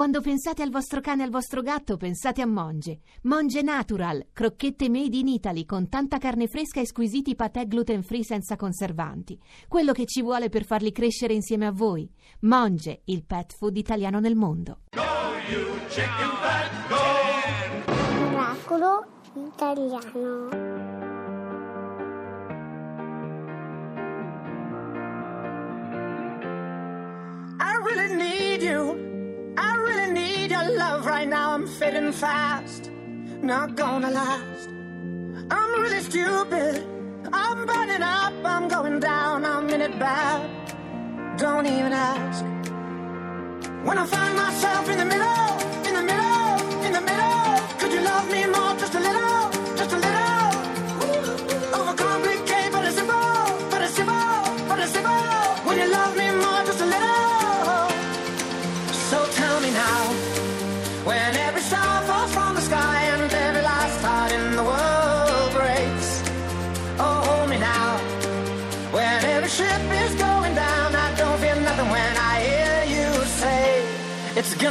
Quando pensate al vostro cane e al vostro gatto, pensate a Monge. Monge Natural, crocchette made in Italy con tanta carne fresca e squisiti patè gluten free senza conservanti. Quello che ci vuole per farli crescere insieme a voi. Monge, il pet food italiano nel mondo. Oracolo italiano. I really need you. Right now. I'm fading fast, not gonna last. I'm really stupid. I'm burning up, I'm going down, I'm in it bad. Don't even ask. When I find myself in the middle, in the middle, in the middle, could you love me more,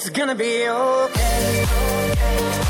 It's gonna be okay. It's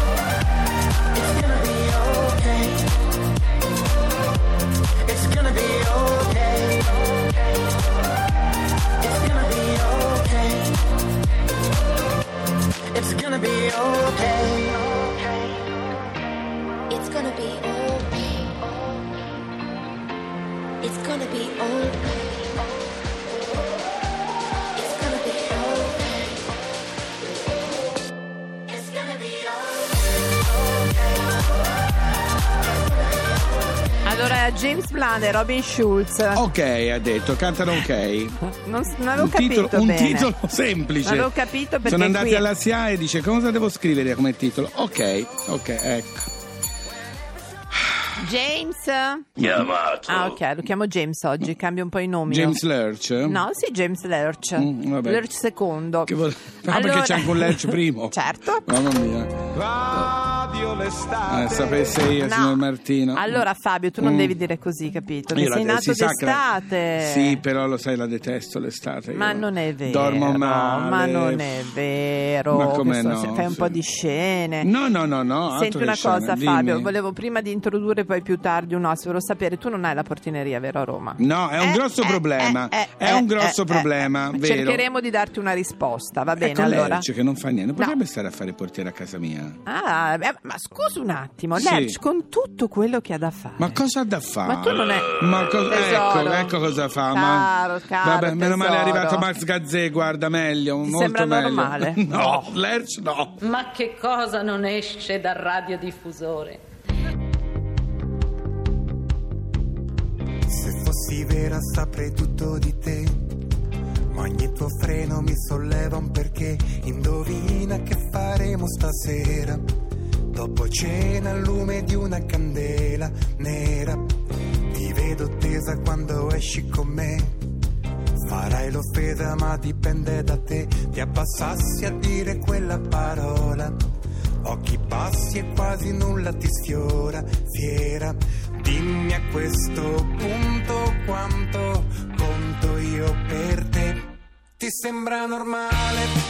James Blunt e Robin Schulz. Ok, ha detto, cantano ok. Non, non avevo un capito titolo, un titolo semplice. Non avevo capito perché Sono andati qui- alla SIA e dice cosa devo scrivere come titolo? Ok, ok, ecco. James. Chiamato. Ah, ok, lo chiamo James oggi, cambio un po' i nomi. James Lurch? No, sì, James Lurch. Mm, vabbè. Lurch secondo. Che vuol- Ah, perché c'è anche un Lurch primo? certo. Mamma mia. L'estate. Eh, sapesse io, No. signor Martino. Allora, Fabio, tu non Mm. devi dire così, capito? Che Io la- sei nato si che la- d'estate. Sì, però lo sai, la detesto l'estate. Ma io non è vero. Dormo male. Ma non è vero. Ma come no? Fai un Sì. po' di scene. No, no, no, no. Senti altro che una scene, cosa, dimmi. Fabio, volevo prima di introdurre poi più tardi un ospite, volevo sapere, tu non hai la portineria, vero a Roma? No, è un Eh, grosso eh, problema. eh, eh, è un eh, grosso eh, problema, eh. vero? Cercheremo di darti una risposta, va bene ecco allora? Che non fa niente, non No. potrebbe stare a fare portiere a casa mia. Ah, ma scusa un attimo, Sì. Lerch, con tutto quello che ha da fare. Ma cosa ha da fare? Ma tu non è- Ma co- Tesoro. ecco, ecco cosa fa. Caro, ma... caro Vabbè, meno male è tesoro. arrivato Max Gazzè, guarda, meglio, molto sembra meglio. normale? No, Lerch no. Ma che cosa non esce dal radiodiffusore? Se fossi vera saprei tutto di te. Ma ogni tuo freno mi solleva un perché. Indovina che faremo stasera. Dopo cena al lume di una candela nera. Ti vedo tesa quando esci con me. Farai l'offesa ma dipende da te. Ti abbassassi a dire quella parola. Occhi bassi e quasi nulla ti sfiora, fiera. Dimmi a questo punto quanto conto io per te. Ti sembra normale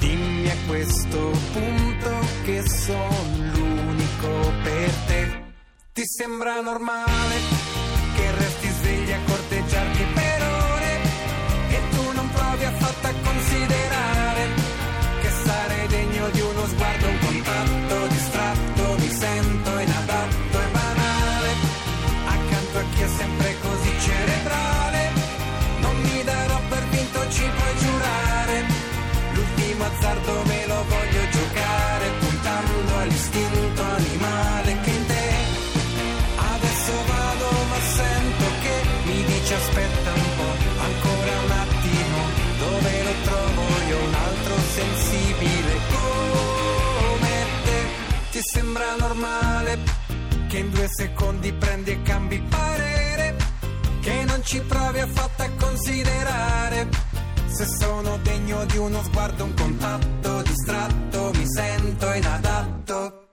Dimmi a questo punto che sono l'unico per te. Ti sembra normale in due secondi prendi e cambi parere? che non ci provi affatto a considerare se sono degno di uno sguardo, un contatto distratto, mi sento inadatto.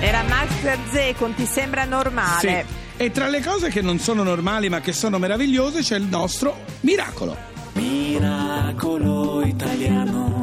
Era Max Gazzè con Ti sembra normale. Sì. E tra le cose che non sono normali ma che sono meravigliose c'è il nostro miracolo. Miracolo italiano.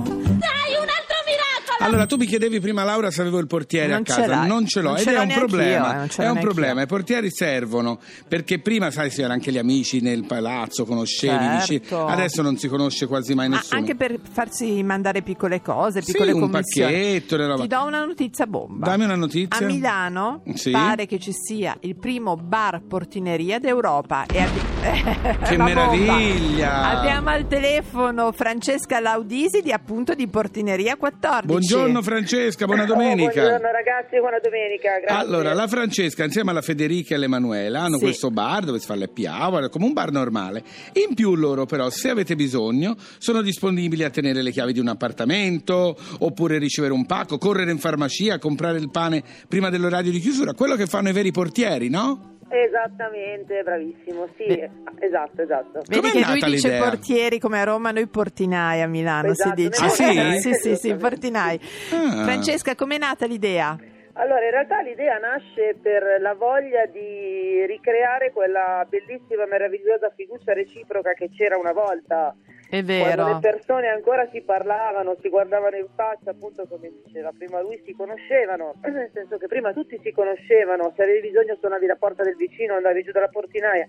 Allora, tu mi chiedevi prima, Laura, se avevo il portiere Non a casa. l'hai. Non ce l'ho. Non ed ce è un problema. eh, non ce è un problema. I portieri servono perché prima, sai, c'erano anche gli amici nel palazzo, conoscevi, dici. Certo. Adesso non si conosce quasi mai Ma nessuno. anche per farsi mandare piccole cose, Sì, piccole un commissioni. pacchetto, le roba. Ti do una notizia bomba. Dammi una notizia. A Milano Sì. pare che ci sia il primo bar portineria d'Europa. E abbi- Che Una bomba. meraviglia! Abbiamo al telefono Francesca Laudisi di appunto di Portineria 14. Buongiorno Francesca, buona domenica. Oh, buongiorno ragazzi, buona domenica. Grazie. Allora, la Francesca insieme alla Federica e all'Emanuela hanno Sì. questo bar dove si fa l'happy hour, come un bar normale. In più loro però, se avete bisogno, sono disponibili a tenere le chiavi di un appartamento, oppure ricevere un pacco, correre in farmacia, comprare il pane prima dell'orario di chiusura, quello che fanno i veri portieri, no? Esattamente, bravissimo. Sì, esatto, esatto. Vedi Com'è che lui nata dice l'idea? portieri come a Roma, noi portinai a Milano Esatto, si dice. Ah, sì? sì, sì, sì, portinai. Ah. Francesca, com'è nata l'idea? Allora, in realtà l'idea nasce per la voglia di ricreare quella bellissima, meravigliosa fiducia reciproca che c'era una volta. È Quando vero. le persone ancora si parlavano, si guardavano in faccia, appunto come diceva prima lui, si conoscevano, nel senso che prima tutti si conoscevano, se avevi bisogno suonavi la porta del vicino, andavi giù dalla portinaia.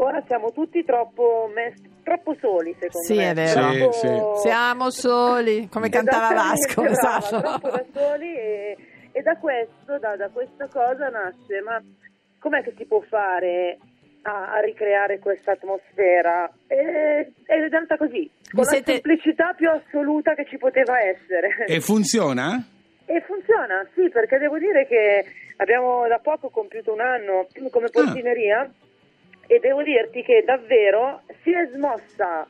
Ora siamo tutti troppo, mes- troppo soli, secondo Sì, me. è vero. Sì, Troppo- Siamo soli, come cantava Vasco, brava, esatto. troppo da soli e, e da questo, da, da questa cosa nasce, ma com'è che si può fare a, a ricreare questa atmosfera? E- Ed è andata così, con la siete- semplicità più assoluta che ci poteva essere. E funziona? E funziona, sì, perché devo dire che abbiamo da poco compiuto un anno come portineria e devo dirti che davvero si è smossa,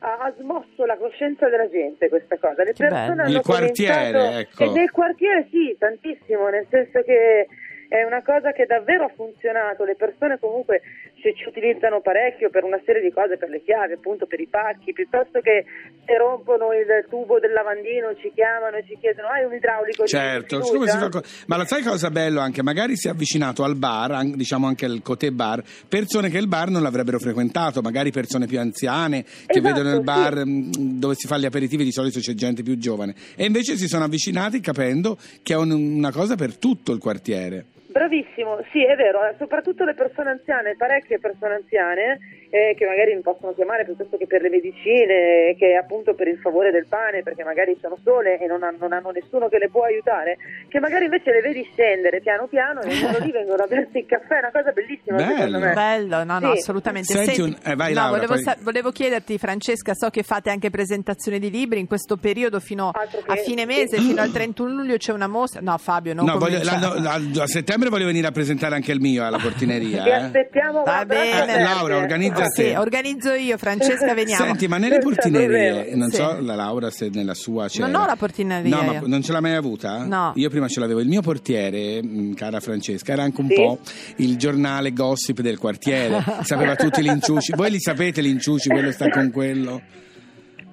ha, ha smosso la coscienza della gente questa cosa. Le Che persone bello. hanno Il quartiere, cominciato- ecco. E nel quartiere sì, tantissimo, nel senso che è una cosa che davvero ha funzionato. Le persone comunque se ci utilizzano parecchio per una serie di cose, per le chiavi, appunto per i pacchi, piuttosto che se rompono il tubo del lavandino, ci chiamano e ci chiedono hai un idraulico Certo, fiducia?" come si fa ma la sai cosa bello anche? Magari si è avvicinato al bar, diciamo anche al Coté Bar, persone che il bar non l'avrebbero frequentato, magari persone più anziane che Esatto, vedono il sì. bar mh, dove si fa gli aperitivi, di solito c'è gente più giovane. E invece si sono avvicinati capendo che è un- una cosa per tutto il quartiere. Bravissimo, sì è vero, eh, soprattutto le persone anziane, parecchie persone anziane eh, che magari mi possono chiamare piuttosto che per le medicine, che appunto per il favore del pane, perché magari sono sole e non hanno, non hanno nessuno che le può aiutare, che magari invece le vedi scendere piano piano e vengono lì, vengono a bersi il caffè, è una cosa bellissima Bello. secondo me. Bello, no, no, Sì. assolutamente. Senti un- eh, vai, no, Laura, volevo, poi- sa- volevo chiederti, Francesca, so che fate anche presentazioni di libri in questo periodo fino che- a fine mese, fino al 31 luglio c'è una mostra. No, Fabio, non no, voglio- cominciare. l'anno- a, a settembre dicembre voglio venire a presentare anche il mio alla portineria. Vi eh. aspettiamo Va bene. Eh, Laura, organizza Sì, te. organizzo io, Francesca, veniamo. Senti, ma nelle portinerie, non Sì. so la Laura se nella sua c'era. Non ho la portineria No, ma io. non ce l'ha mai avuta? No. Io prima ce l'avevo. Il mio portiere, mh, cara Francesca, era anche un Sì. po' il giornale gossip del quartiere. Sapeva tutti gli inciuci. Voi li sapete gli inciuci, quello sta con quello?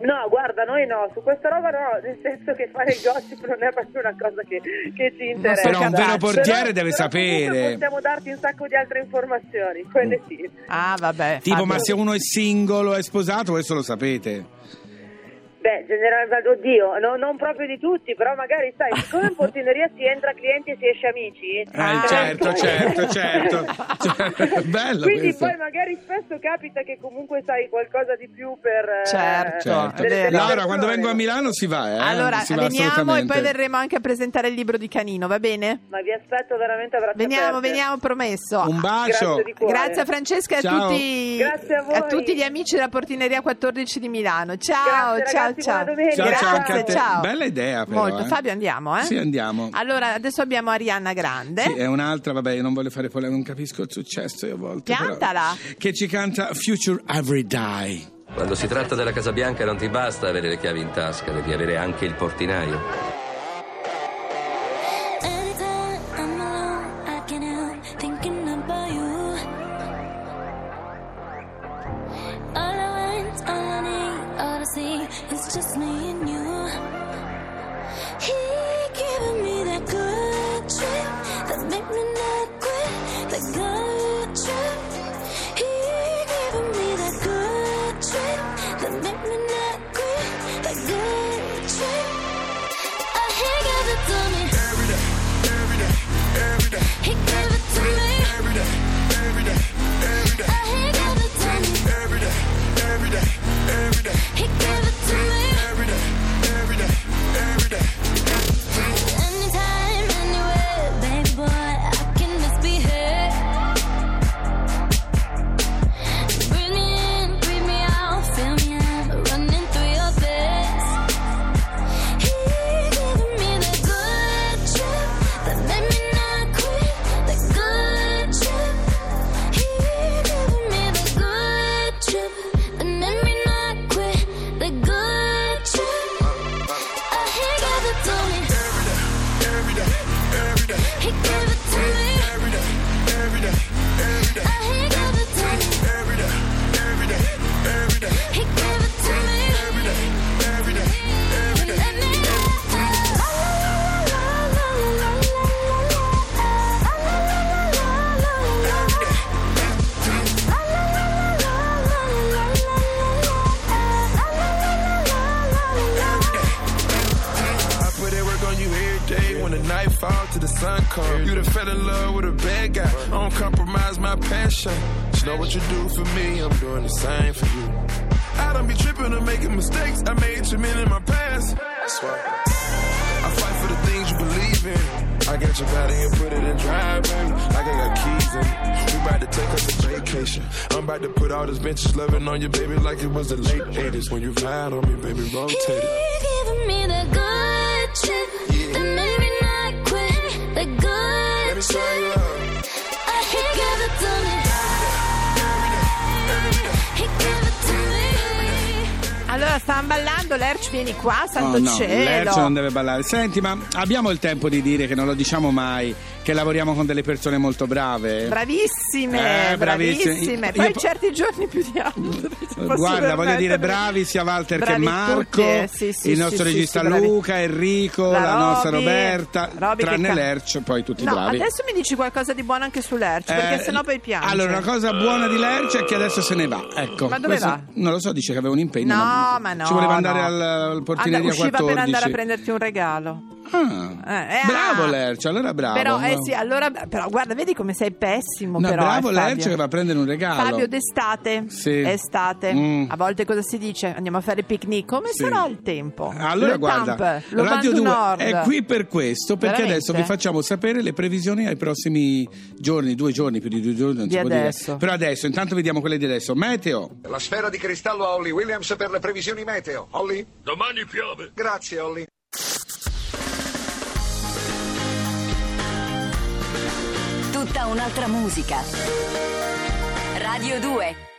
No, guarda, noi no, su questa roba no, nel senso che fare il gossip non è proprio una cosa che, che ci interessa. Però un vero portiere Però- deve però sapere. Possiamo darti un sacco di altre informazioni, quelle sì. Ah, vabbè. Tipo, Fabio. ma se uno è singolo, è sposato, questo lo sapete. Beh, generalmente, oddio, no- non proprio di tutti, però magari, sai, siccome in portineria si entra clienti e si esce amici. Eh, Ah. certo, certo, certo. Cioè, bello Quindi questo. poi magari spesso capita che comunque sai qualcosa di più per... eh, Certo. Certo. è vero. delle Laura, quando vengo a Milano si va, eh? Allora, si va veniamo e poi verremo anche a presentare il libro di Canino, va bene? Ma vi aspetto veramente a braccia Veniamo, aperte. veniamo, promesso. Un bacio. Grazie di cuore. Grazie a Francesca e a tutti, Grazie a voi. tutti gli amici della Portineria 14 di Milano. Ciao, Grazie, ciao, ragazzi, ciao. Ciao, ciao, anche a Grazie, te. ciao. Bella idea, però. Molto. eh. Fabio, andiamo, eh? Sì, andiamo. Allora, adesso abbiamo Arianna Grande. Sì, è un'altra, vabbè, io non voglio fare polemica, non capisco il successo io a volte. però, Piantala. che ci canta Future Every Day. Quando si tratta della Casa Bianca non ti basta avere le chiavi in tasca, devi avere anche il portinaio. the good. When the night fall to the sun come. You done fell in love with a bad guy. I don't compromise my passion. Just know what you do for me, I'm doing the same for you. I don't be tripping or making mistakes. I made too many in my past. That's why I fight for the things you believe in. I got your body and put it in drive, baby. Like I got keys in. We about to take us a vacation. I'm about to put all this vintage loving on you, baby, like it was the late 80s. When you ride on me, baby, rotate it. Allora, stavamo ballando, Lerch, vieni qua, Oh, santo no, cielo. Lercio non deve ballare. Senti, ma abbiamo il tempo di dire che non lo diciamo mai, che lavoriamo con delle persone molto brave. Bravissime, Eh, bravissime. bravissime. Poi io- certi giorni più di altri. Guarda, voglio dire bravi sia Walter che Bravi Marco, tutti, eh, sì, sì, il nostro sì, regista. Luca, Enrico, La la, nostra Roby, Roberta, Roby che tranne ca- Lercio, poi tutti No, bravi. adesso mi dici qualcosa di buono anche su Lerch, perché Eh, sennò poi piange. Allora, una cosa buona di Lercio è che adesso se ne va. Ecco, Ma dove Questo- va? Non lo so, dice che aveva un impegno. No, ma no. Ci voleva andare no. al, al Anda- portineria usciva 14. per andare a prenderti un regalo. Ah, Eh, eh, bravo ah. Lercio, allora bravo. Però, eh sì, allora, però guarda, vedi come sei pessimo. No, però, bravo eh. Lercio che va a prendere un regalo. Fabio d'estate. Sì. Estate. Mm. A volte cosa si dice? Andiamo a fare picnic. Come Sì. sarà il tempo? Allora Le guarda, Tamp, lo Radio Bando 2 Nord. è qui per questo, perché Veramente? adesso vi facciamo sapere le previsioni ai prossimi giorni, due giorni, più di due giorni non Di si può adesso. dire. Però adesso, intanto vediamo quelle di adesso. Meteo. La sfera di cristallo a Holly Williams per le previsioni meteo. Holly? Domani piove. Grazie, Holly. Tutta un'altra musica. Radio 2